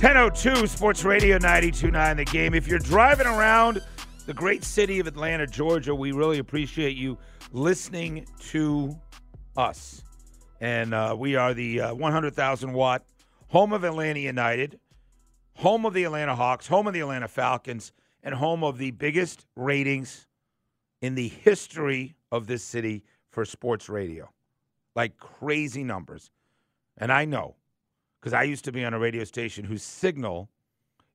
1002 Sports Radio 929 The Game. If you're driving around the great city of Atlanta, Georgia, we really appreciate you listening to us. And uh, we are the uh, 100,000 watt home of Atlanta United, home of the Atlanta Hawks, home of the Atlanta Falcons, and home of the biggest ratings in the history of this city for sports radio. Like crazy numbers. And I know because I used to be on a radio station whose signal,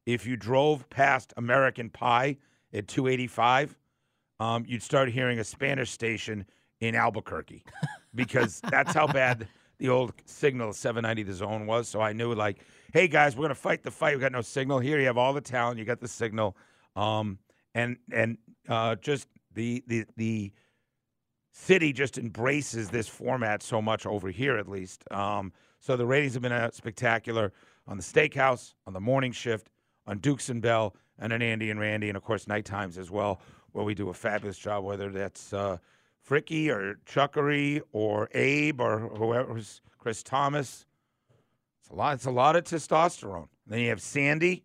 if you drove past American Pie at 285, um, you'd start hearing a Spanish station in Albuquerque because that's how bad the old signal 790 the zone was. So I knew, like, hey guys, we're gonna fight the fight. We got no signal here. You have all the talent. You got the signal, um, and and uh, just the the the city just embraces this format so much over here, at least. Um, so the ratings have been uh, spectacular on the Steakhouse, on the morning shift, on Dukes and Bell, and on Andy and Randy, and of course night times as well, where we do a fabulous job. Whether that's uh, Fricky or Chuckery or Abe or whoever's Chris Thomas, it's a lot. It's a lot of testosterone. Then you have Sandy,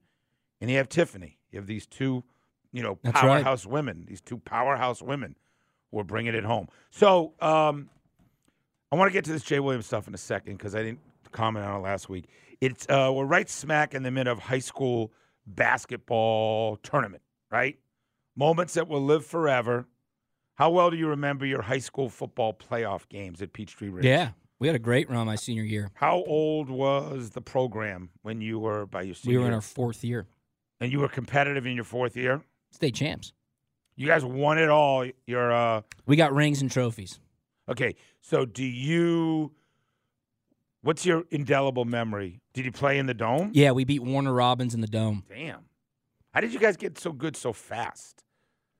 and you have Tiffany. You have these two, you know, That's right. powerhouse women. These two powerhouse women who are bringing it home. So um, I want to get to this Jay Williams stuff in a second because I didn't comment on it last week. It's uh, we're right smack in the middle of high school basketball tournament, right? Moments that will live forever. How well do you remember your high school football playoff games at Peachtree Ridge? Yeah, we had a great run my senior year. How old was the program when you were by your senior? We were in our fourth year, and you were competitive in your fourth year. state champs. You guys won it all. Your uh, We got rings and trophies. okay. So do you? What's your indelible memory? Did you play in the dome? Yeah, we beat Warner Robins in the dome. Damn. How did you guys get so good so fast?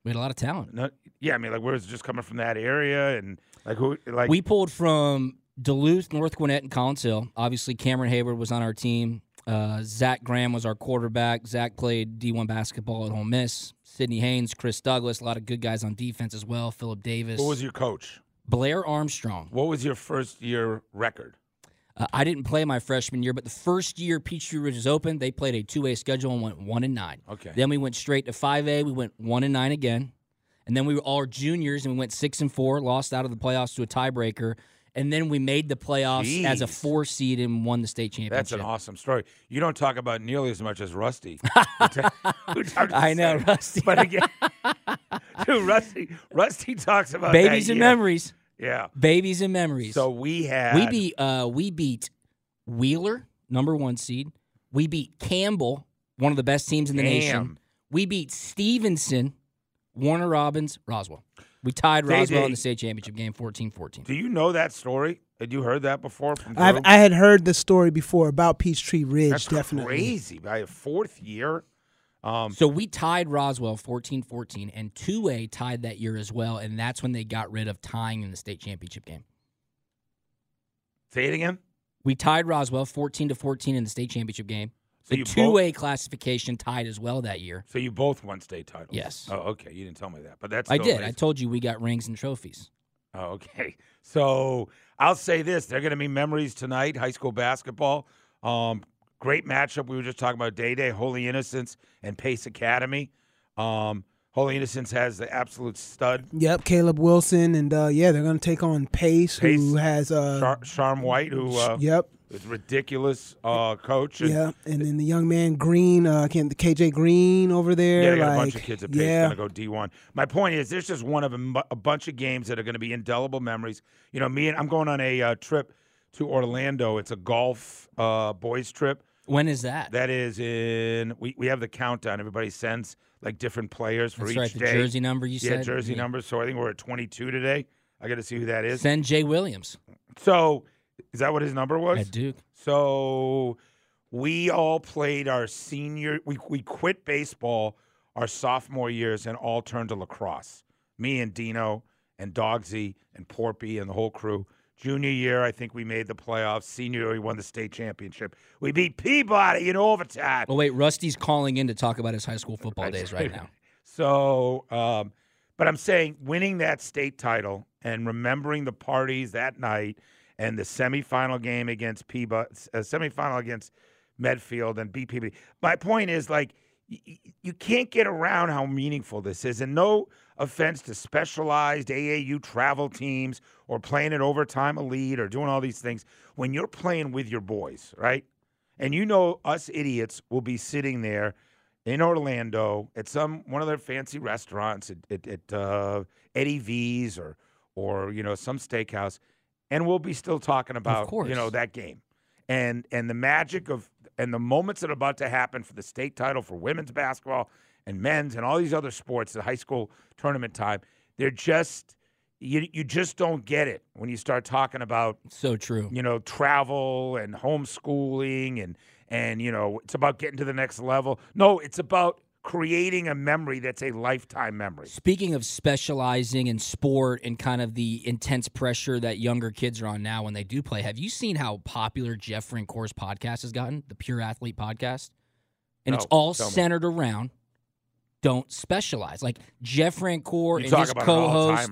We had a lot of talent. No, yeah, I mean, like, where was it just coming from that area, and like who, like we pulled from Duluth, North Gwinnett, and Collins Hill. Obviously, Cameron Heyward was on our team. Uh, Zach Graham was our quarterback. Zach played D1 basketball at Ole Miss. Sidney Haynes, Chris Douglas, a lot of good guys on defense as well. Philip Davis, who was your coach? Blair Armstrong. What was your first year record? Uh, I didn't play my freshman year, but the first year Peachtree Ridge was open, they played a two-way schedule and went one and nine. Okay. Then we went straight to five A. We went one and nine again, and then we were all juniors and we went six and four. Lost out of the playoffs to a tiebreaker, and then we made the playoffs as a four seed and won the state championship. That's an awesome story. You don't talk about nearly as much as Rusty. I know. Rusty. But again, dude, Rusty, Rusty talks about Babies and year. memories. Yeah. Babies and memories. So we had we beat uh, we beat Wheeler, number one seed. We beat Campbell, one of the best teams in the nation. We beat Stephenson, Warner Robins, Roswell. We tied They- Roswell in the state championship game 14-14. Do you know that story? Had you heard that before from I've, I had heard the story before about Peachtree Ridge. That's definitely. crazy. By a fourth year, um, So we tied Roswell 14-14 and 2A tied that year as well and that's when they got rid of tying in the state championship game. say it again. We tied Roswell 14 to 14 in the state championship game. So the 2A classification tied as well that year. So you both won state titles. Yes. Oh, okay. You didn't tell me that, but that's I did. I told you we got rings and trophies. Oh, okay. So I'll say this: there are going to be memories tonight. High school basketball. Um, great matchup. We were just talking about Day Day, Holy Innocents, and Pace Academy. Um, Holy Innocents has the absolute stud Yep, Caleb Wilson, and uh, yeah, they're gonna take on Pace, Pace, who has uh, Char- Charm White, who uh, yep, is ridiculous uh, coach. And, yeah, and then the young man Green, uh, the KJ Green over there, Yeah, they got like a bunch of kids at Pace yeah, going to go D1. My point is, there's just one of a, a bunch of games that are going to be indelible memories. You know, me and I'm going on a uh, trip to Orlando. It's a golf uh, boys trip. When is that? That is in we, we have the countdown. Everybody sends like different players for That's each right. The day. jersey number you yeah, said. jersey numbers. So I think we're at 22 today. I got to see who that is. Send Jay Williams So is that what his number was? at Duke. So we all played our senior. We we quit baseball our sophomore years and all turned to lacrosse. Me and Dino and Dogsy and Porpy and the whole crew. Junior year, I think we made the playoffs. Senior year, we won the state championship. We beat Peabody in overtime. Well, wait. Rusty's calling in to talk about his high school football That's days right now. So, um, but I'm saying winning that state title and remembering the parties that night and the semifinal game against Peabody, uh, semifinal against Medfield and beat people. My point is like you can't get around how meaningful this is, and no offense to specialized AAU travel teams or playing at overtime elite or doing all these things. When you're playing with your boys, right? And you know us idiots will be sitting there in Orlando at some one of their fancy restaurants at, at, at uh, Eddie V's or or you know some steakhouse, and we'll be still talking about you know that game and and the magic of and the moments that are about to happen for the state title for women's basketball and men's and all these other sports at high school tournament time. They're just you you just don't get it when you start talking about So true. you know travel and homeschooling and and you know it's about getting to the next level. No, it's about creating a memory that's a lifetime memory. Speaking of specializing in sport and kind of the intense pressure that younger kids are on now when they do play, have you seen how popular Jeff Francoeur's podcast has gotten, the Pure Athlete podcast? And it's all centered around don't specialize. Like Jeff Francoeur You and his co-host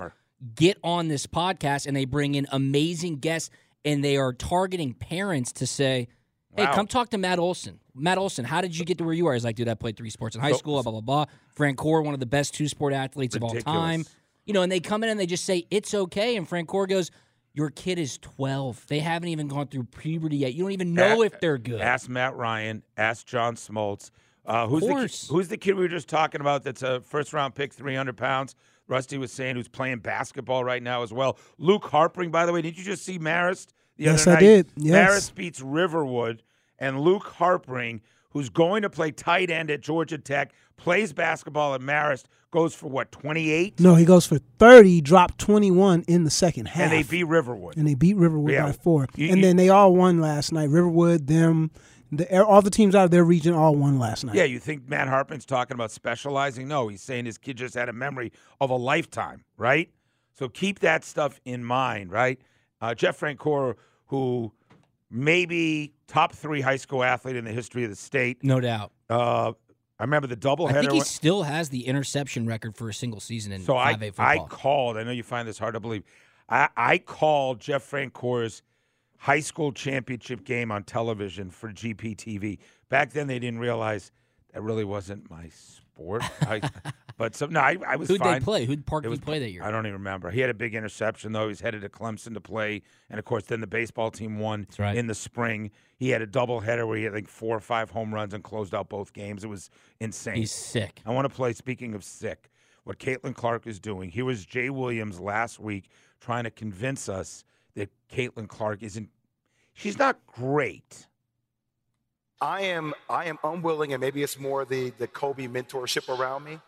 get on this podcast and they bring in amazing guests and they are targeting parents to say, Hey, Wow. come talk to Matt Olson. Matt Olson, how did you get to where you are? He's like, dude, I played three sports in high So- school, blah, blah, blah. Francoeur, one of the best two sport athletes of all time. You know, and they come in and they just say, it's okay. And Francoeur goes, your kid is 12. They haven't even gone through puberty yet. You don't even know if they're good. Ask Matt Ryan. Ask John Smoltz. Uh, who's the course. ki- who's the kid we were just talking about? That's a first round pick, three hundred pounds. Rusty was saying who's playing basketball right now as well. Luke Harpring, by the way, did you just see Marist the Yes, other I did. Yes. Marist beats Riverwood, and Luke Harpring, who's going to play tight end at Georgia Tech, plays basketball at Marist, goes for what twenty eight, No, he goes for 30, dropped 21 in the second half. and they beat Riverwood. and they beat Riverwood Yeah. by four. You- and you- then they all won last night. Riverwood, them, the, all the teams out of their region all won last night. Yeah, you think Matt Hartman's talking about specializing? No, he's saying his kid just had a memory of a lifetime, right? So keep that stuff in mind, right? Uh, Jeff Francoeur, who maybe top three high school athlete in the history of the state. no doubt. Uh, I remember the doubleheader. I think he still has the interception record for a single season in so I, 5A I football. I called. I know you find this hard to believe. I, I called Jeff Francoeur's high school championship game on television for GPTV. Back then, they didn't realize that really wasn't my sport. I, but so no, I, I was Who'd fine. they play? Who'd Park was play that year? I don't even remember. He had a big interception though. He was headed to Clemson to play, and of course, then the baseball team won right. in the spring. He had a doubleheader where he had like four or five home runs and closed out both games. It was insane. He's sick. I want to play. Speaking of sick, what Caitlin Clark is doing. Here was Jay Williams last week trying to convince us that Caitlin Clark isn't. She's not great. I am I am unwilling, and maybe it's more the the Kobe mentorship around me,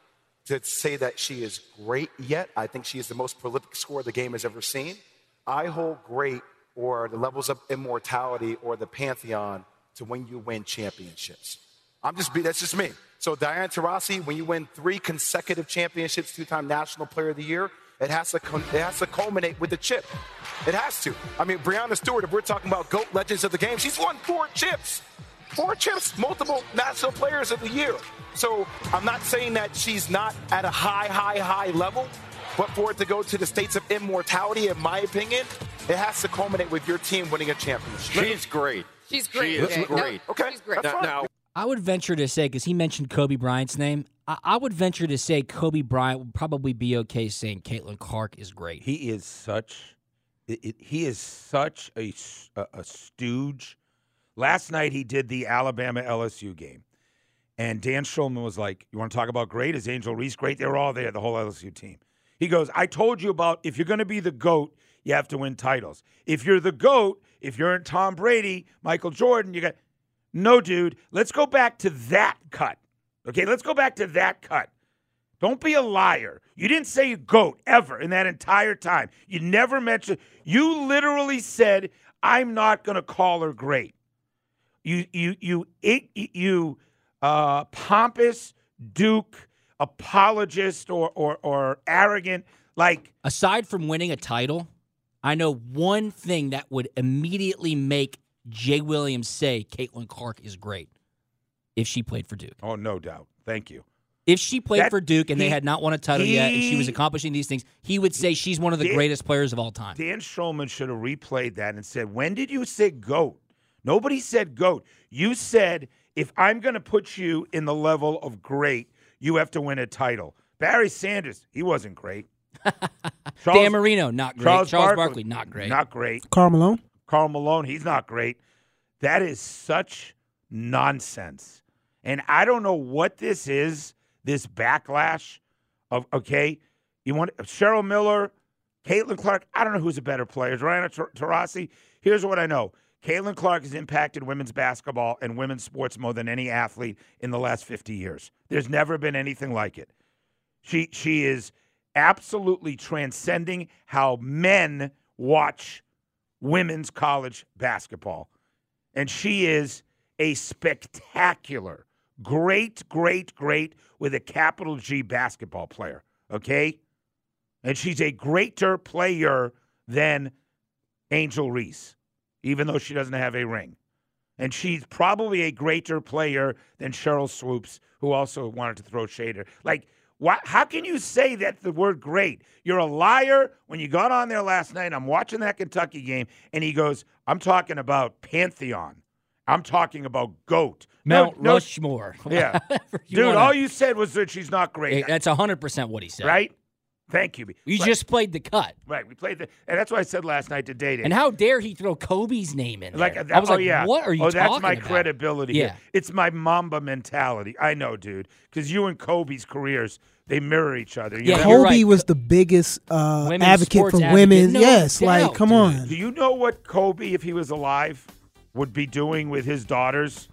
to say that she is great yet. I think she is the most prolific scorer the game has ever seen. I hold great or the levels of immortality or the pantheon to when you win championships. I'm just be that's just me. So Diana Taurasi, when you win three consecutive championships, two-time National Player of the Year, it has to it has to culminate with the chip. It has to. I mean, Breanna Stewart, if we're talking about GOAT legends of the game, she's won four chips. Four chips, multiple national players of the year. So I'm not saying that she's not at a high, high, high level, but for it to go to the states of immortality, in my opinion, it has to culminate with your team winning a championship. She's great. She's great. She is okay. No, great. Okay, She's great. that's Now, now, I would venture to say, because he mentioned Kobe Bryant's name, I, would venture to say Kobe Bryant would probably be okay saying Caitlin Clark is great. He is such. It, it, he is such a, a- a stooge. Last night he did the Alabama LSU game, and Dan Shulman was like, "You want to talk about great? Is Angel Reese great? They were all there, the whole LSU team." He goes, "I told you about if you're going to be the goat, you have to win titles. If you're the goat, if you're in Tom Brady, Michael Jordan, you got no, dude. Let's go back to that cut. Okay, let's go back to that cut. Don't be a liar. You didn't say goat ever in that entire time. You never mentioned. You literally said, "I'm not going to call her great." You you you it, you uh, pompous Duke apologist or or or arrogant like Aside from winning a title, I know one thing that would immediately make Jay Williams say Caitlin Clark is great if she played for Duke. oh no doubt. Thank you. If she played That- for Duke and they had not won a title yet and she was accomplishing these things, he would say she's one of the Dan- greatest players of all time. Dan Shulman should have replayed that and said, "When did you say goat?" Nobody said goat. You said if I'm going to put you in the level of great, you have to win a title. Barry Sanders, he wasn't great. Charles, Dan Marino, not great. Charles, Charles, Barkley, Barkley, not great. Not great. Karl Malone. Karl Malone, he's not great. That is such nonsense. And I don't know what this is, this backlash of, okay, you want Cheryl Miller, Caitlin Clark. I don't know who's a better player. Diana Taurasi. Here's what I know. Caitlin Clark has impacted women's basketball and women's sports more than any athlete in the last 50 years. There's never been anything like it. She she is absolutely transcending how men watch women's college basketball. And she is a spectacular, great, great, great with a capital G basketball player. Okay? And she's a greater player than Angel Reese, even though she doesn't have a ring. And she's probably a greater player than Sheryl Swoopes, who also wanted to throw shader. Like, why, how can you say that the word great? You're a liar. When you got on there last night, I'm watching that Kentucky game, and he goes, I'm talking about Pantheon. I'm talking about GOAT. Mount no, Rushmore. Yeah. Dude, wanna... all you said was that she's not great. That's 100% what he said. Right? Thank you. You but, just played the cut. Right. We played the, and that's what I said last night to date. And how dare he throw Kobe's name in? Like, that, I was oh, like, yeah. what are you oh, that's my about? credibility. Yeah. It's my Mamba mentality. I know, dude. Because you and Kobe's careers, they mirror each other. You yeah, know? Kobe right. was the biggest uh, advocate for advocate. women. No yes, doubt, like come dude. on. Do you know what Kobe, if he was alive, would be doing with his daughters?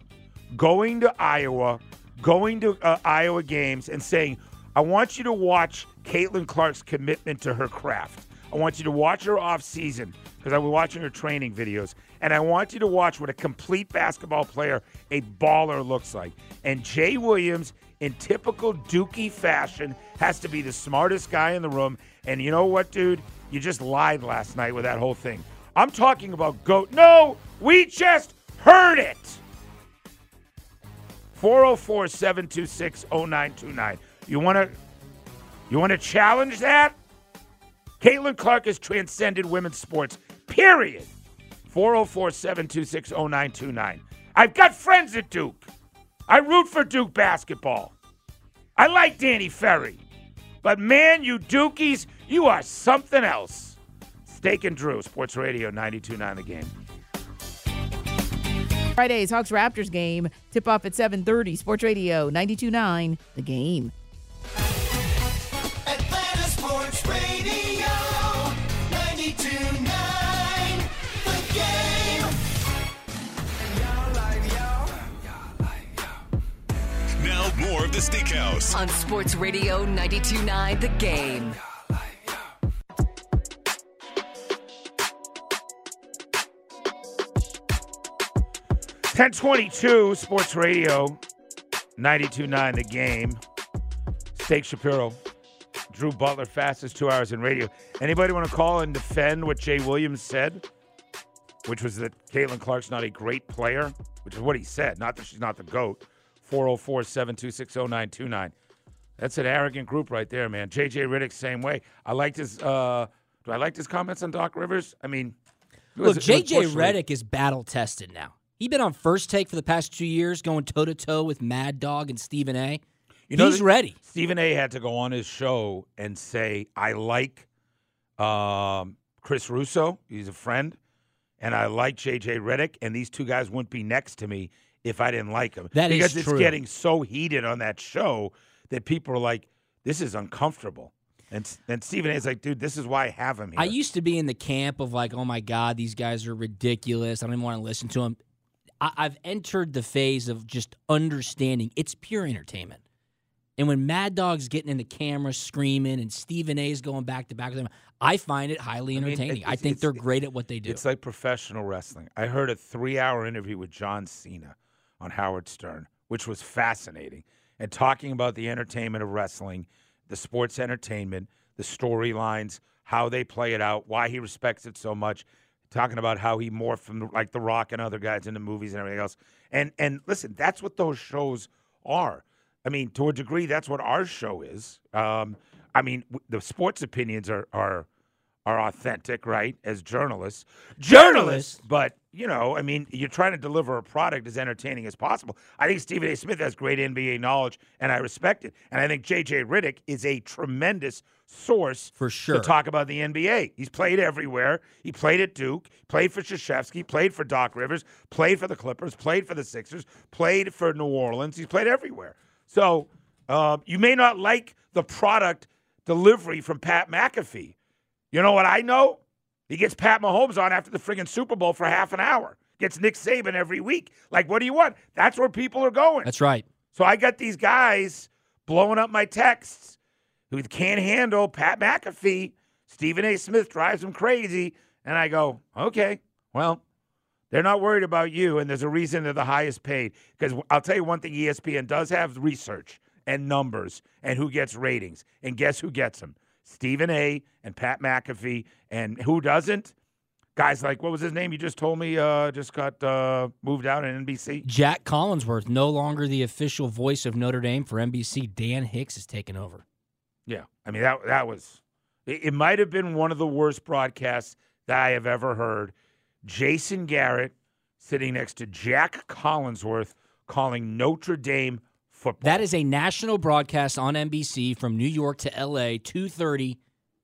Going to Iowa, going to uh, Iowa games, and saying, I want you to watch Caitlin Clark's commitment to her craft. I want you to watch her off season because I was watching her training videos, and I want you to watch what a complete basketball player, a baller, looks like. And Jay Williams, in typical Dookie fashion, has to be the smartest guy in the room. And you know what, dude? You just lied last night with that whole thing. I'm talking about GOAT. No, we just heard it. 404 726 0929. You want to you want to challenge that? Caitlin Clark has transcended women's sports, period. 404 726 0929. I've got friends at Duke. I root for Duke basketball. I like Danny Ferry. But man, you Dukies, you are something else. Steak and Drew, Sports Radio 92.9 The Game. Friday's Hawks Raptors game tip off at 7:30. Sports Radio 92.9 The Game. Atlanta Sports Radio 92.9 The Game. Now more of the Steakhouse. on Sports Radio 92.9 The Game. Ten twenty-two Sports Radio, 92.9 The Game. Steak Shapiro, Drew Butler, fastest two hours in radio. Anybody want to call and defend what Jay Williams said, which was that Caitlin Clark's not a great player, which is what he said, not that she's not the GOAT. 404 726 0929. That's an arrogant group right there, man. JJ Redick, same way. I liked his, uh, do I like his comments on Doc Rivers? I mean, Look, JJ. Redick is battle tested now. He's been on first take for the past two years, going toe to toe with Mad Dog and Stephen A. You know He's ready. Stephen A. had to go on his show and say, I like um, Chris Russo. He's a friend. And I like JJ Redick. And these two guys wouldn't be next to me if I didn't like them. That is because it's true. getting so heated on that show that people are like, this is uncomfortable. And, and Stephen A. is like, dude, this is why I have him here. I used to be in the camp of like, oh my God, these guys are ridiculous. I don't even want to listen to them. I- I've entered the phase of just understanding it's pure entertainment. And when Mad Dog's getting in the camera screaming and Stephen A's going back to back with them, I find it highly I mean, entertaining. I think they're great at what they do. It's like professional wrestling. I heard a three hour interview with John Cena on Howard Stern, which was fascinating, and talking about the entertainment of wrestling, the sports entertainment, the storylines, how they play it out, why he respects it so much, talking about how he morphed from like The Rock and other guys into movies and everything else. And and listen, that's what those shows are. I mean, to a degree, that's what our show is. Um, I mean, w- the sports opinions are are are authentic, right? As journalists, journalists, but you know, I mean, you're trying to deliver a product as entertaining as possible. I think Stephen A. Smith has great NBA knowledge, and I respect it. And I think J.J. Redick is a tremendous source For sure. to talk about the NBA. He's played everywhere. He played at Duke, played for Krzyzewski, played for Doc Rivers, played for the Clippers, played for the Sixers, played for New Orleans. He's played everywhere. So uh, you may not like the product delivery from Pat McAfee. You know what I know? He gets Pat Mahomes on after the friggin' Super Bowl for half an hour. Gets Nick Saban every week. Like, what do you want? That's where people are going. That's right. So I got these guys blowing up my texts who can't handle Pat McAfee. Stephen A. Smith drives them crazy. And I go, okay, well, they're not worried about you. And there's a reason they're the highest paid. Because I'll tell you one thing ESPN does have research and numbers and who gets ratings. And guess who gets them? Stephen A. and Pat McAfee. And who doesn't? Guys like, what was his name? You just told me uh, just got uh, moved out in NBC. Jac Collinsworth, no longer the official voice of Notre Dame for NBC. Dan Hicks has taken over. Yeah, I mean that that was it, it might have been one of the worst broadcasts that I have ever heard. Jason Garrett sitting next to Jac Collinsworth calling Notre Dame football. That is a national broadcast on NBC from New York to LA, 2:30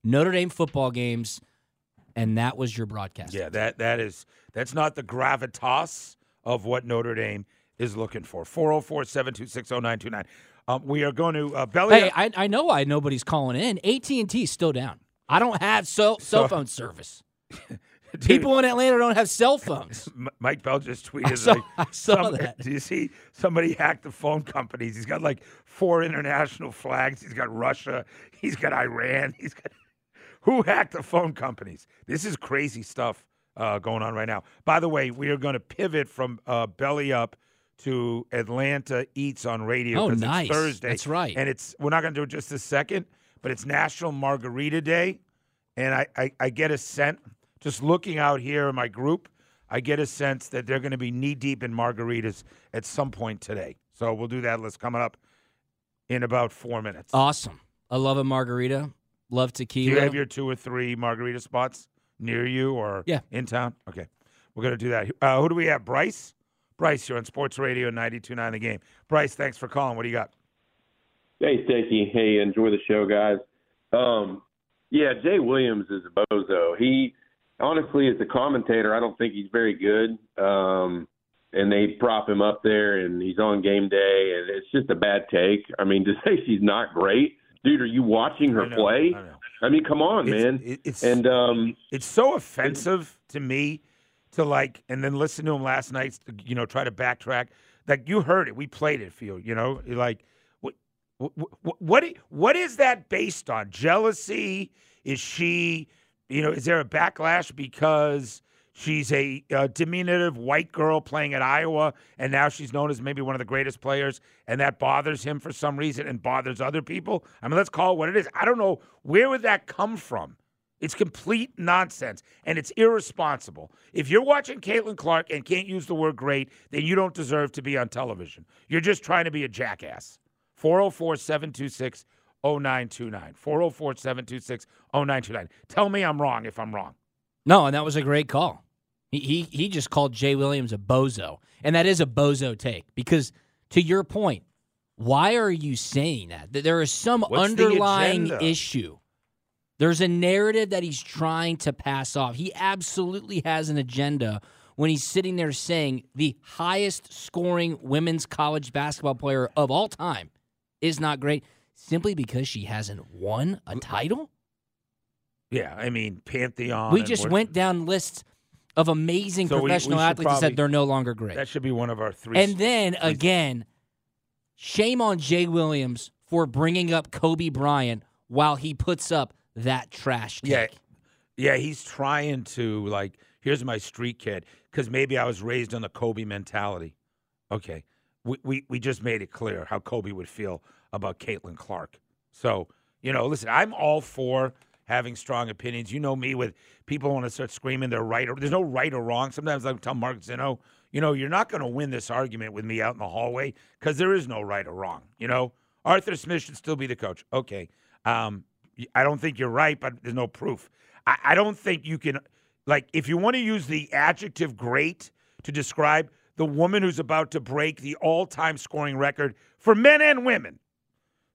Notre Dame football games, and that was your broadcast. yeah, that that is that's not the gravitas of what Notre Dame is looking for. 404-726-0929. Um, we are going to uh, belly Hey, I, I know why nobody's calling in. AT&T is still down. I don't have cell, cell phone service. People in Atlanta don't have cell phones. Mike Bell just tweeted I saw- like I saw some- that. Do you see somebody hacked the phone companies? He's got like four international flags. He's got Russia. He's got Iran. He's got who hacked the phone companies? This is crazy stuff uh, going on right now. By the way, we are going to pivot from uh, belly up to Atlanta Eats on radio. Oh, nice. It's Thursday. That's right. And it's we're not going to do it just a second, but it's National Margarita Day, and I, I, I get a sense just looking out here in my group. I get a sense that they're going to be knee deep in margaritas at some point today. So we'll do that list coming up in about four minutes. Awesome. I love a margarita. Love tequila. do tequila. you have your two or three margarita spots near you or Yeah. in town? Okay. We're going to do that. Uh, who do we have? Bryce? Bryce, you're on Sports Radio 92.9 The Game. Bryce, thanks for calling. What do you got? Hey, Stacy. Hey, enjoy the show, guys. Um, yeah, Jay Williams is a bozo. He honestly, as a commentator, I don't think he's very good. Um, and they prop him up there, and he's on game day, and it's just a bad take. I mean, to say she's not great, dude. Are you watching her I know, play? I. I mean, come on, It's- man. it- it's- and um, It's so offensive to me to like, and then listen to him last night. You know, try to backtrack. Like you heard it, we played it for you. You know, like what, what, what, what is that based on? Jealousy? Is she? You know, is there a backlash because she's a, uh diminutive white girl playing at Iowa, and now she's known as maybe one of the greatest players, and that bothers him for some reason and bothers other people? I mean, let's call it what it is. I don't know where would that come from. It's complete nonsense and it's irresponsible. If you're watching Caitlin Clark and can't use the word great, then you don't deserve to be on television. You're just trying to be a jackass. 404 726 0929. 404 726 0929. Tell me I'm wrong if I'm wrong. No, and that was a great call. He, he he just called Jay Williams a bozo, and that is a bozo take because to your point, why are you saying that? That There is some What's underlying agenda? issue. There's a narrative that he's trying to pass off. He absolutely has an agenda when he's sitting there saying the highest scoring women's college basketball player of all time is not great simply because she hasn't won a title. Yeah, I mean, Pantheon. We just went down lists of amazing So we- we professional should athletes that probably- said they're no longer great. That should be one of our three. And then again, shame on Jay Williams for bringing up Kobe Bryant while he puts up that trash take. Yeah, yeah, he's trying to like. Here's my street kid because maybe I was raised on the Kobe mentality. Okay, we, we we just made it clear how Kobe would feel about Caitlin Clark. So you know, listen, I'm all for having strong opinions. You know me with people want to start screaming they're right or there's no right or wrong. Sometimes I tell Mark Zeno, you know, you're not going to win this argument with me out in the hallway because there is no right or wrong. You know, Arthur Smith should still be the coach. Okay, um, I don't think you're right, but there's no proof. I, I don't think you can Like, if you want to use the adjective great to describe the woman who's about to break the all time scoring record for men and women.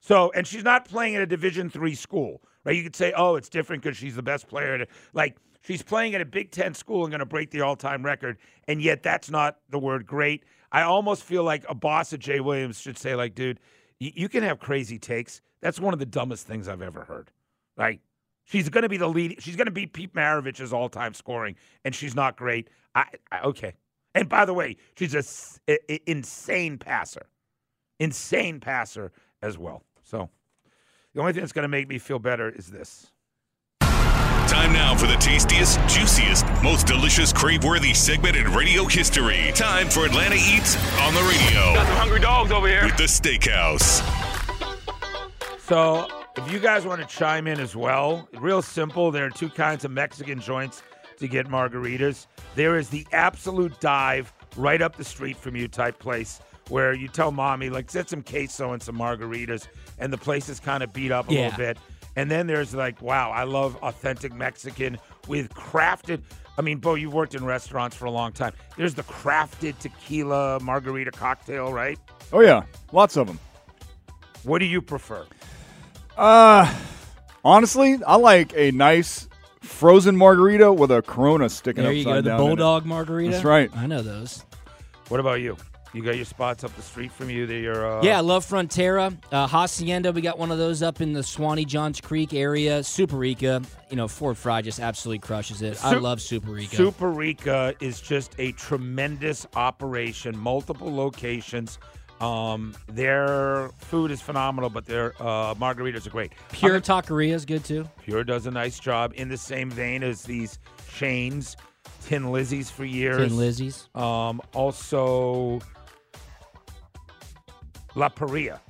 So, and she's not playing at a Division three school, right? You could say, oh, it's different because she's the best player. Like, she's playing at a Big Ten school and going to break the all time record. And yet, that's not the word great. I almost feel like a boss at Jay Williams should say, like, dude, y- you can have crazy takes. That's one of the dumbest things I've ever heard. Like, she's going to be the lead. She's going to beat Pete Maravich's all time scoring, and she's not great. I, I okay. And by the way, she's a, i- i- insane passer, insane passer as well. So the only thing that's going to make me feel better is this. Time now for the tastiest, juiciest, most delicious, crave-worthy segment in radio history. Time for Atlanta Eats on the radio. Got some hungry dogs over here. With the Steakhouse. So, if you guys want to chime in as well, real simple. There are two kinds of Mexican joints to get margaritas. There is the absolute dive right up the street from you type place where you tell mommy, like, get some queso and some margaritas, and the place is kind of beat up a Yeah. little bit. And then there's like, wow, I love authentic Mexican with crafted. I mean, Bo, you've worked in restaurants for a long time. There's the crafted tequila margarita cocktail, right? Oh yeah, lots of them. What do you prefer? Uh, honestly, I like a nice frozen margarita with a Corona sticking There you upside go, the down in it. bulldog margarita. That's right. I know those. What about you? You got your spots up the street from you that you're. Uh, Yeah, I love Frontera. Uh, Hacienda, we got one of those up in the Suwanee Johns Creek area. Superica, you know, Ford Fry just absolutely crushes it. I love Superica. Super Rica is just a tremendous operation, multiple locations. Um, their food is phenomenal, but their uh, margaritas are great. Pure I'm Taqueria is good too. Pure does a nice job in the same vein as these chains, Tin Lizzie's for years. Tin Lizzie's. Um, also, La Parrilla.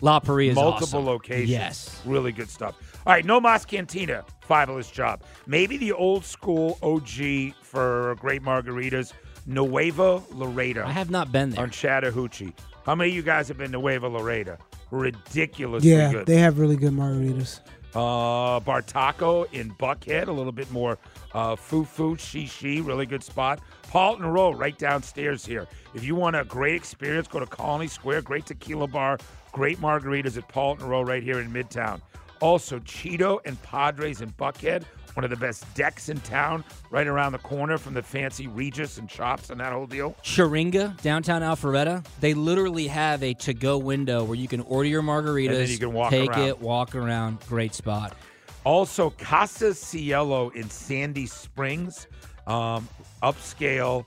La Parrilla is multiple awesome. locations. Yes. really good stuff. All right, No Mas Cantina, fabulous job. Maybe the old school OG for great margaritas, Nuevo Laredo I have not been there. on Chattahoochee. How many of you guys have been to Nuevo Laredo? Ridiculously Yeah, good. they have really good margaritas. Uh, Bartaco in Buckhead, a little bit more uh, foo-foo, shishi, really good spot. Politan Row, right downstairs here. If you want a great experience, go to Colony Square. Great tequila bar, great margaritas at Politan Row right here in Midtown. Also, Chido and Padres in Buckhead, one of the best decks in town, right around the corner from the fancy Regis and shops and that whole deal. Chiringa, downtown Alpharetta, they literally have a to-go window where you can order your margaritas, you can walk take around. it, walk around. Great spot. Also, Casa Cielo in Sandy Springs, um, upscale,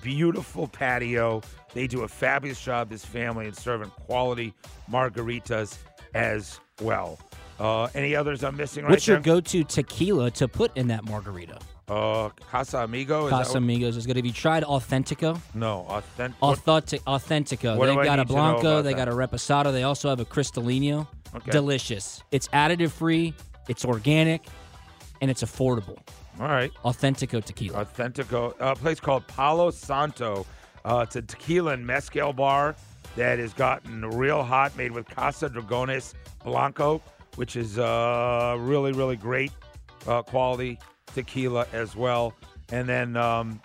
beautiful patio. They do a fabulous job, this family, in serving quality margaritas as well. Uh, any others I'm missing right What's your there? go-to tequila to put in that margarita? uh, Casa Amigo. Is what- Casamigos is good. Have you tried Authentico? no, authentic. Authentic, Authentico. What They've got a need to know Blanco. They that? got a Reposado. They also have a Cristalino. Okay. Delicious. It's additive free. It's organic, and it's affordable. All right. Authentico tequila. Authentico, a place called Palo Santo. Uh, it's a tequila and mezcal bar that has gotten real hot, made with Casa Dragones Blanco, which is uh, really, really great uh, quality tequila as well. And then um,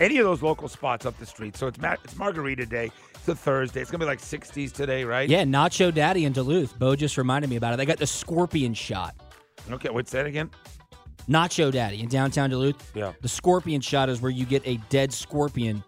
any of those local spots up the street. So it's ma- it's Margarita Day. It's a Thursday. It's gonna be like 60s today, right? yeah, Nacho Daddy in Duluth. Bo just reminded me about it. They got the Scorpion shot. Okay. What's that again? Nacho Daddy in downtown Duluth. Yeah. The Scorpion shot is where you get a dead scorpion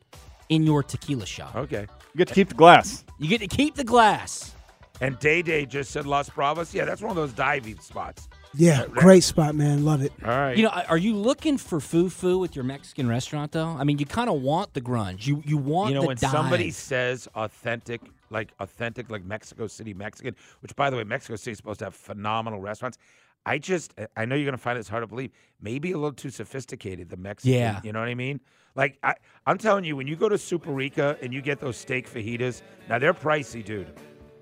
in your tequila shot. Okay. You get to keep the glass. You get to keep the glass. And Day Day just said Las Bravas. Yeah, that's one of those diving spots. Yeah, great spot, man. Love it. All right. You know, are you looking for foo foo with your Mexican restaurant though? I mean, you kind of want the grunge. You you want you know the when dive. somebody says authentic like authentic like mexico city mexican which by the way mexico city is supposed to have phenomenal restaurants i just i know you're going to find this hard to believe maybe a little too sophisticated the mexican Yeah. you know what i mean like I, i'm telling you when you go to superica and you get those steak fajitas now they're pricey dude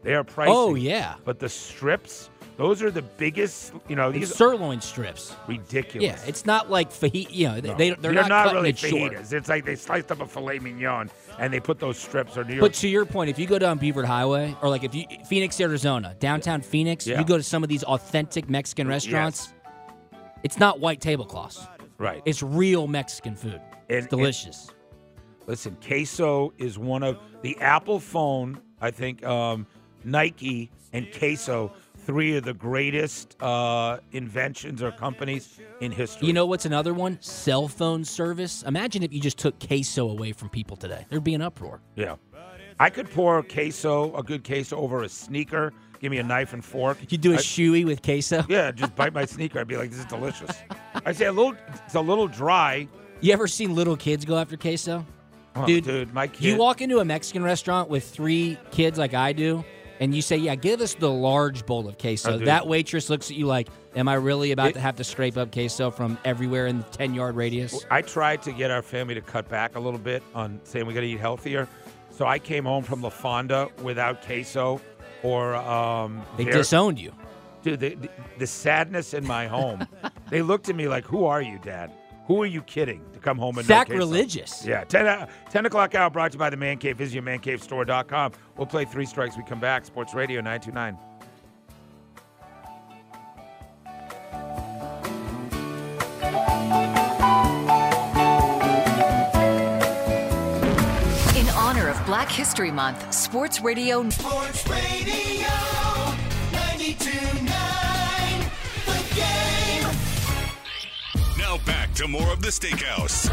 they are pricey Oh, yeah. but the strips those are the biggest you know these sirloin strips. ridiculous Yeah, it's not like fajita. You know, they, No. they they're, not, not, cutting really it short. It's like they sliced up a filet mignon and they put those strips or New York But to your point, if you go down Buford Highway or like if you Phoenix, Arizona, downtown Phoenix, Yeah. you go to some of these authentic Mexican restaurants. It's not white tablecloths. Right. It's real Mexican food. And- it's delicious. Listen, queso is one of the Apple phone. I think um, Nike and queso, three of the greatest uh, inventions or companies in history. you know what's another one? Cell phone service. Imagine if you just took queso away from people today. There'd be an uproar. Yeah. I could pour queso, a good queso, over a sneaker. Give me a knife and fork. You do a I- shoey with queso. Yeah, just bite my sneaker. I'd be like, this is delicious. I say a little, it's a little dry. You ever seen little kids go after queso? Oh, Dude, dude, my kid. You walk into a Mexican restaurant with three kids like I do, and you say, "Yeah, give us the large bowl of queso." That waitress looks at you like, "Am I really about It- to have to scrape up queso from everywhere in the ten yard radius?" I tried to get our family to cut back a little bit on saying we got to eat healthier. So I came home from La Fonda without queso or um, They their- disowned you. Dude, the, the, the sadness in my home. they looked at me like, "Who are you, Dad? Who are you kidding to come home and no queso?" Sacrilegious. Yeah, 10, uh, 10 o'clock hour brought to you by the Man Cave. Visit your mancavestore.com. We'll play three strikes. We come back. Sports Radio 929. In honor of Black History Month, Sports Radio Sports Radio 92.9 Now back to more of the Steakhouse.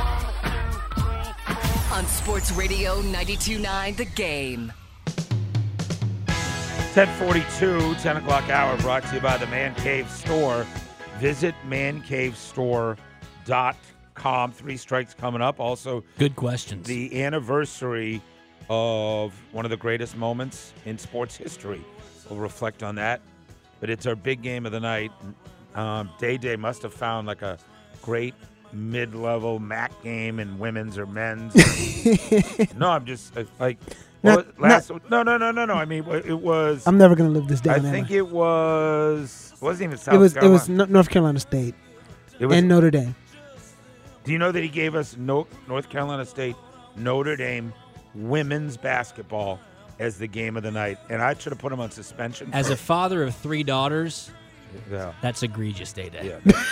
on Sports Radio 92.9 The Game. 1042, 10 o'clock hour brought to you by the Man Cave Store. Visit mancavestore.com. Three strikes coming up. Also, Good questions. the anniversary of one of the greatest moments in sports history. We'll reflect on that. But it's our big game of the night. Um, Day Day must have found like a great mid level MAC game in women's or men's. no, I'm just uh, like. Not- what was- last, no, no, no, no, no. I mean, it was. I'm never gonna live this day I down. think ever. it was. It wasn't even South it was it was North Carolina State It was- and Notre Dame. Do you know that he gave us no, North Carolina State, Notre Dame women's basketball as the game of the night, and I should have put him on suspension. As a father of three daughters, yeah, that's egregious, Day Day. yeah.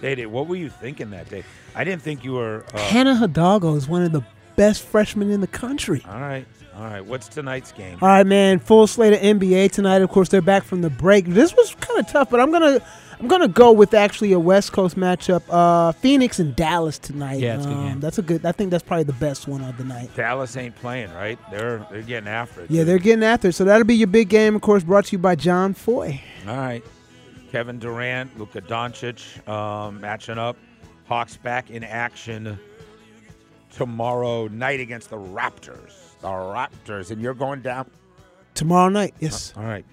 Day Day, what were you thinking that day? I didn't think you were. Uh, Hannah Hidalgo is one of the best freshmen in the country. all right, all right. What's tonight's game? All right, man. Full slate of NBA tonight. Of course, they're back from the break. This was kind of tough, but I'm gonna I'm gonna go with actually a West Coast matchup. Uh, Phoenix and Dallas tonight. Yeah, good Um. That's a good. I think that's probably the best one of the night. Dallas ain't playing, right? They're they're getting after it. Yeah, they're getting after it. So that'll be your big game, of course, brought to you by John Foy. All right. Kevin Durant, Luka Doncic um, matching up. Hawks back in action tomorrow night against the Raptors. The Raptors. And you're going down. Tomorrow night, yes. All right.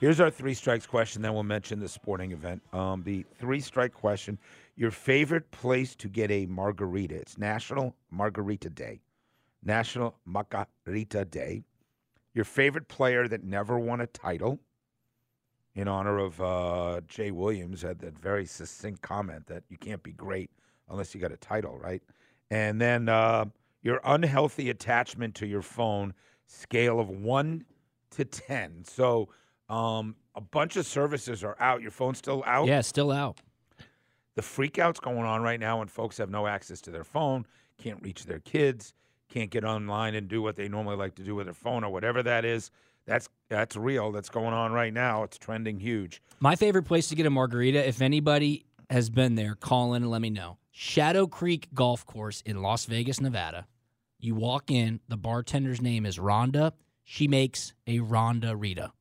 Here's our three strikes question. Then we'll mention the sporting event. Um, the three strike question Your favorite place to get a margarita? It's National Margarita Day. National Margarita Day. Your favorite player that never won a title? In honor of uh, Jay Williams, had that very succinct comment that you can't be great unless you got a title, right? And then uh, your unhealthy attachment to your phone, scale of one to 10. So um, a bunch of services are out. Your phone's still out. Yeah, still out. The freakout's going on right now when folks have no access to their phone, can't reach their kids, can't get online and do what they normally like to do with their phone or whatever that is. That's that's real. That's going on right now. It's trending huge. My favorite place to get a margarita, if anybody has been there, call in and let me know. Shadow Creek Golf Course in Las Vegas, Nevada. You walk in, the bartender's name is Rhonda. She makes a Rhonda Rita.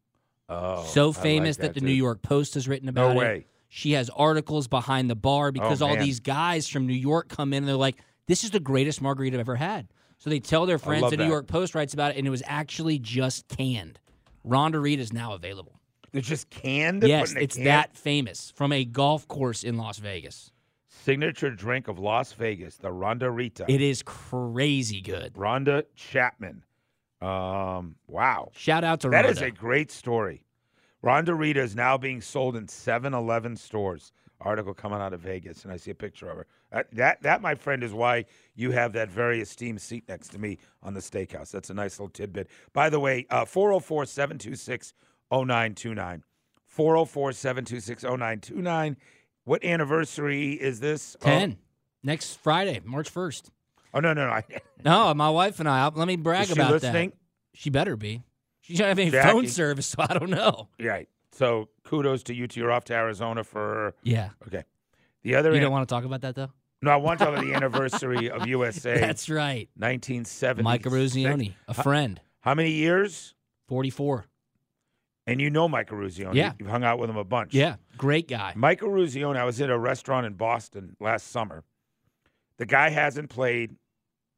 Oh, so I like famous that, the too. New York Post has written No about it. She has articles behind the bar oh, because all man. these guys from New York come in and they're like, this is the greatest margarita I've ever had. So they tell their friends. The New that. York Post writes about it, and it was actually just canned. Ronda Rita is now available. They're just canned. Yes, it's can- that famous from a golf course in Las Vegas. signature drink of Las Vegas, the Ronda Rita. It is crazy good. Ronda Chapman. Um, wow. Shout out to That Rhonda. is a great story. Ronda Rita is now being sold in 7-Eleven stores. Article coming out of Vegas, and I see a picture of her. That, that, that, my friend, is why you have that very esteemed seat next to me on the steakhouse. That's a nice little tidbit. By the way, uh, 404 726 0929. 404 726 0929. What anniversary is this? Oh, 10. Next Friday, March 1st. Oh, no, no, no. No, my wife and I, let me brag Is she about listening? that. She better be. She doesn't have any Jackie. phone service, so I don't know. right. So kudos to you. To you're off to Arizona for. Yeah. Okay. The other. You don't want to talk about that, though? no, I want to talk about the anniversary of USA. That's right. 1970. Mike Eruzione, a friend, How many years? 44. And you know Mike Eruzione. Yeah. You've hung out with him a bunch. Yeah, great guy. Mike Eruzione, I was at a restaurant in Boston last summer. The guy hasn't played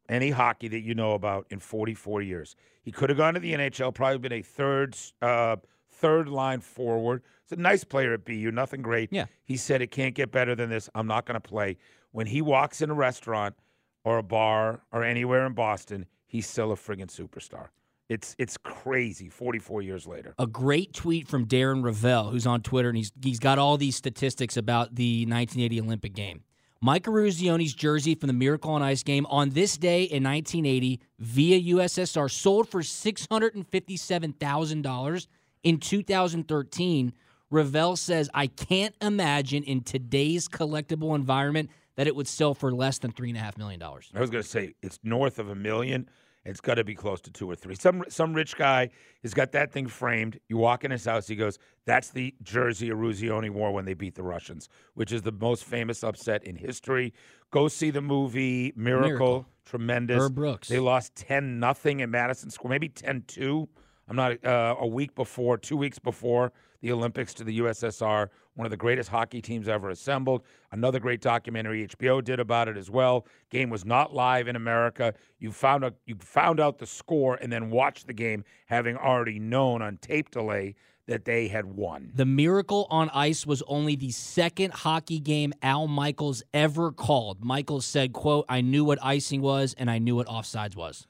any hockey that you know about in 44 years. He could have gone to the NHL, probably been a third uh, third line forward. He's a nice player at BU, nothing great. Yeah. He said it can't get better than this. I'm not going to play. When he walks in a restaurant or a bar or anywhere in Boston, he's still a friggin' superstar. It's it's crazy. 44 years later. a great tweet from Darren Rovell, who's on Twitter, and he's he's got all these statistics about the 1980 Olympic game. Mike Eruzione's jersey from the Miracle on Ice game on this day in 1980 via USSR sold for $657,000 in 2013. Rovell says, I can't imagine in today's collectible environment that it would sell for less than $3.5 million. I was going to say it's north of a million. It's got to be close to two or three. Some some rich guy has got that thing framed. You walk in his house, he goes, "That's the jersey Eruzione wore when they beat the Russians, which is the most famous upset in history." Go see the movie Miracle. Miracle. Tremendous. Herb Brooks. They lost ten nothing at Madison Square, maybe 10-2. I'm not uh, a week before, two weeks before the Olympics to the USSR. One of the greatest hockey teams ever assembled. Another great documentary HBO did about it as well. Game was not live in America. You found out you found out the score and then watched the game, having already known on tape delay that they had won. The Miracle on Ice was only the second hockey game Al Michaels ever called. Michaels said, quote, I knew what icing was and I knew what offsides was.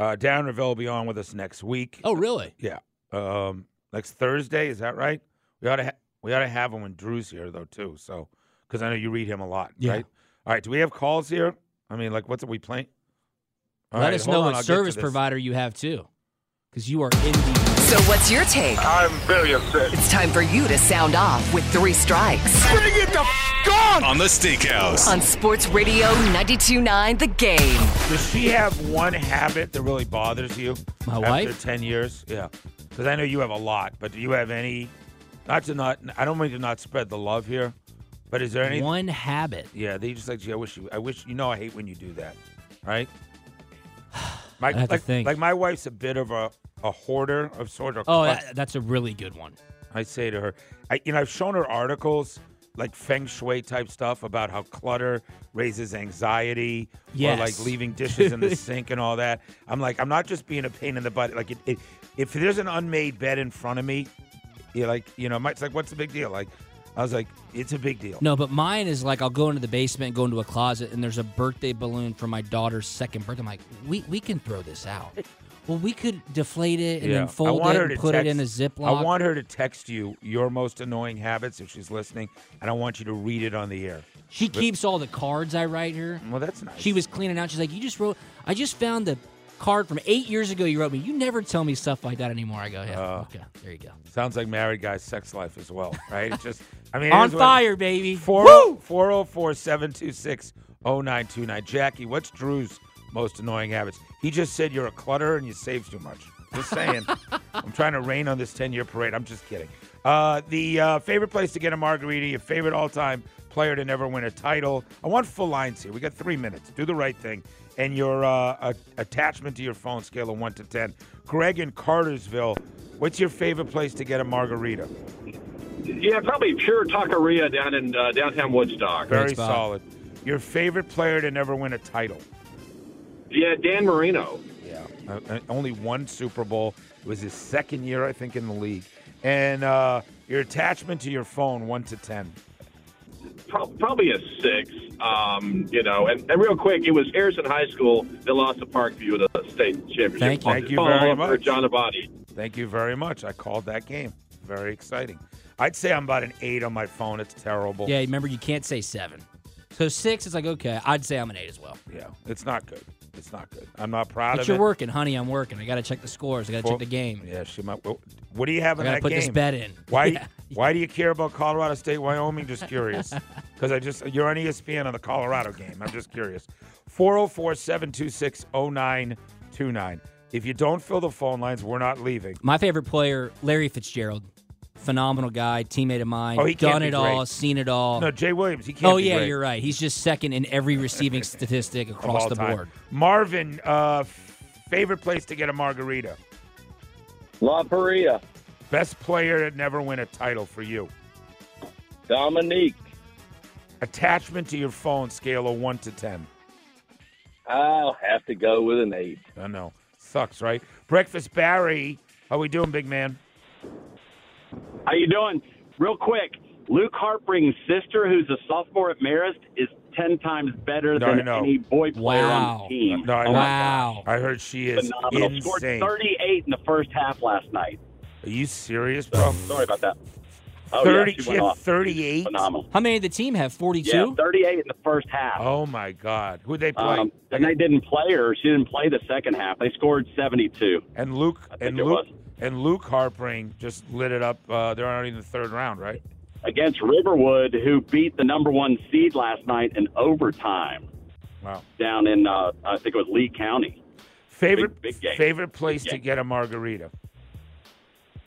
Uh, Darren Rovell will be on with us next week. Oh, really? Yeah, um, next Thursday is that right? We ought to ha- we ought to have him when Drew's here though too. So because I know you read him a lot, Yeah. right? All right, do we have calls here? I mean, like, what's it we playing? All Let right, us know on, what I'll service provider you have too. Because you are in the. So what's your take? I'm very upset. It's time for you to sound off with three strikes. Bring it the f- on! On the Steakhouse. On Sports Radio 92.9 The Game. Does she have one habit that really bothers you? My after wife? ten years, yeah. Because I know you have a lot, but do you have any? Not to not. I don't mean to not spread the love here, but is there any? One habit. Yeah, they just like, gee, I wish you. I wish you know. I hate when you do that, right? My, I have to like, think. like my wife's a bit of a, a hoarder of sort of. Oh, that, that's a really good one. I say to her, I, you know, I've shown her articles like feng shui type stuff about how clutter raises anxiety Yes. or like leaving dishes in the sink and all that. I'm like, I'm not just being a pain in the butt. Like, it, it, if there's an unmade bed in front of me, you're like, you know, it's like, what's the big deal? Like, I was like, it's a big deal. No, but mine is like I'll go into the basement, go into a closet, and there's a birthday balloon for my daughter's second birthday. I'm like, we we can throw this out. Well, we could deflate it and Yeah. then fold it and put it in a text- Ziploc. I want her to text you your most annoying habits if she's listening, and I want you to read it on the air. She keeps all the cards I write her. Well, that's nice. She was cleaning out. She's like, "You just wrote. I just found the card from eight years ago. You wrote me. You never tell me stuff like that anymore." I go, "Yeah, Uh, okay, there you go." Sounds like married guy's sex life as well, right? It's just, I mean, On fire, baby. 404 726 0929. Jackie, what's Drew's most annoying habits? He just said you're a clutter and you save too much. Just saying. I'm trying to rain on this 10 year parade. I'm just kidding. Uh, the uh, favorite place to get a margarita, your favorite all time player to never win a title. I want full lines here. We got three minutes. Do the right thing. And your uh, a- attachment to your phone scale of 1 to 10. Greg in Cartersville, what's your favorite place to get a margarita? Yeah, probably pure taqueria down in uh, downtown Woodstock. Very solid. Your favorite player to never win a title? Yeah, Dan Marino. Yeah. Uh, uh, only one Super Bowl. It was his second year, I think, in the league. And uh, your attachment to your phone, 1 to 10. Pro- probably a six. Um, you know, and, and real quick, it was Harrison High School that lost to Parkview in the state championship. Thank you. Thank you very much. John Abadi. Thank you very much. I called that game. Very exciting. I'd say I'm about an 8 on my phone. It's terrible. Yeah, remember you can't say seven. So six is like okay. I'd say I'm an eight as well. Yeah, it's not good. It's not good. I'm not proud of it. But of you're it. working, honey. I'm working. I got to check the scores. I got to check the game. Yeah, she might. What, do you have I in gotta that put game? this bet in. Why? Yeah. Why do you care about Colorado State, Wyoming? Just curious. Because I just you're on ESPN on the Colorado game. I'm just curious. 404-726-0929. If you don't fill the phone lines, we're not leaving. My favorite player, Larry Fitzgerald. Phenomenal guy, teammate of mine. Oh, he can't done be it great. all, seen it all. No, Jay Williams. He can't. oh be yeah, great you're right. He's just second in every receiving statistic across the time. board. Marvin, uh, favorite place to get a margarita. La Parrilla. Best player to never win a title for you. Dominique. Attachment to your phone scale of one to ten. I'll have to go with an eight. I know. Sucks, right? Breakfast Barry. How we doing, big man? How you doing? Real quick, Luke Harpring's sister, who's a sophomore at Marist, is ten times better No, than any boy player on the team. No, I Oh know. my gosh. I heard she is Phenomenal. Scored 38 in the first half last night. Are you serious, bro? Sorry about that. Oh, 30, yeah, she she went off. 38? Phenomenal. How many of the team have? 42? Yeah, 38 in the first half. Oh, my God. Who'd they play? Um, and they didn't play her. She didn't play the second half. They scored 72. and Luke and Luke was. And Luke Harpring just lit it up. Uh, they're already in the third round, right? Against Riverwood, who beat the number one seed last night in overtime Wow. down in, uh, I think it was Lee County. Favorite big game. favorite place Big to get a margarita.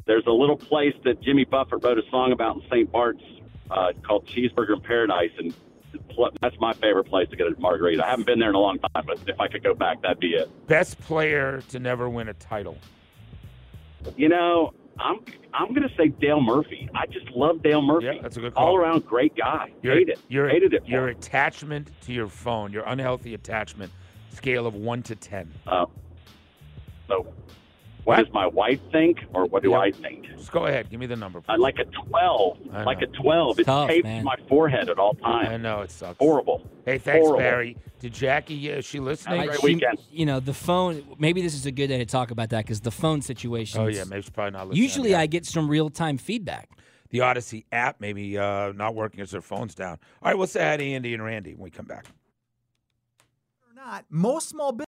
There's a little place that Jimmy Buffett wrote a song about in St. Bart's uh, called Cheeseburger in Paradise, and that's my favorite place to get a margarita. I haven't been there in a long time, but if I could go back, that'd be it. Best player to never win a title. You know, I'm I'm gonna say Dale Murphy. I just love Dale Murphy. Yeah, that's a good call. All around great guy. Your, Hate it. Your, Hated it. Your attachment to your phone, your unhealthy attachment, scale of one to ten. Uh, so, what does my wife think, or what do Yeah. I think? Just go ahead. Give me the number. I like a twelve. I Like a twelve. it's Tough, tapes man. my forehead at all times. I know it sucks. Horrible. Hey, thanks, Horrible. Barry. Did Jackie? Uh, is she listening? Have a great she- weekend. You know, the phone, maybe this is a good day to talk about that because the phone situation. Oh yeah, maybe she's probably not listening. Usually I get some real time feedback. the Audacy app maybe uh, not working as their phone's down. All right, we'll say hi to Andy and Randy when we come back. not, most small businesses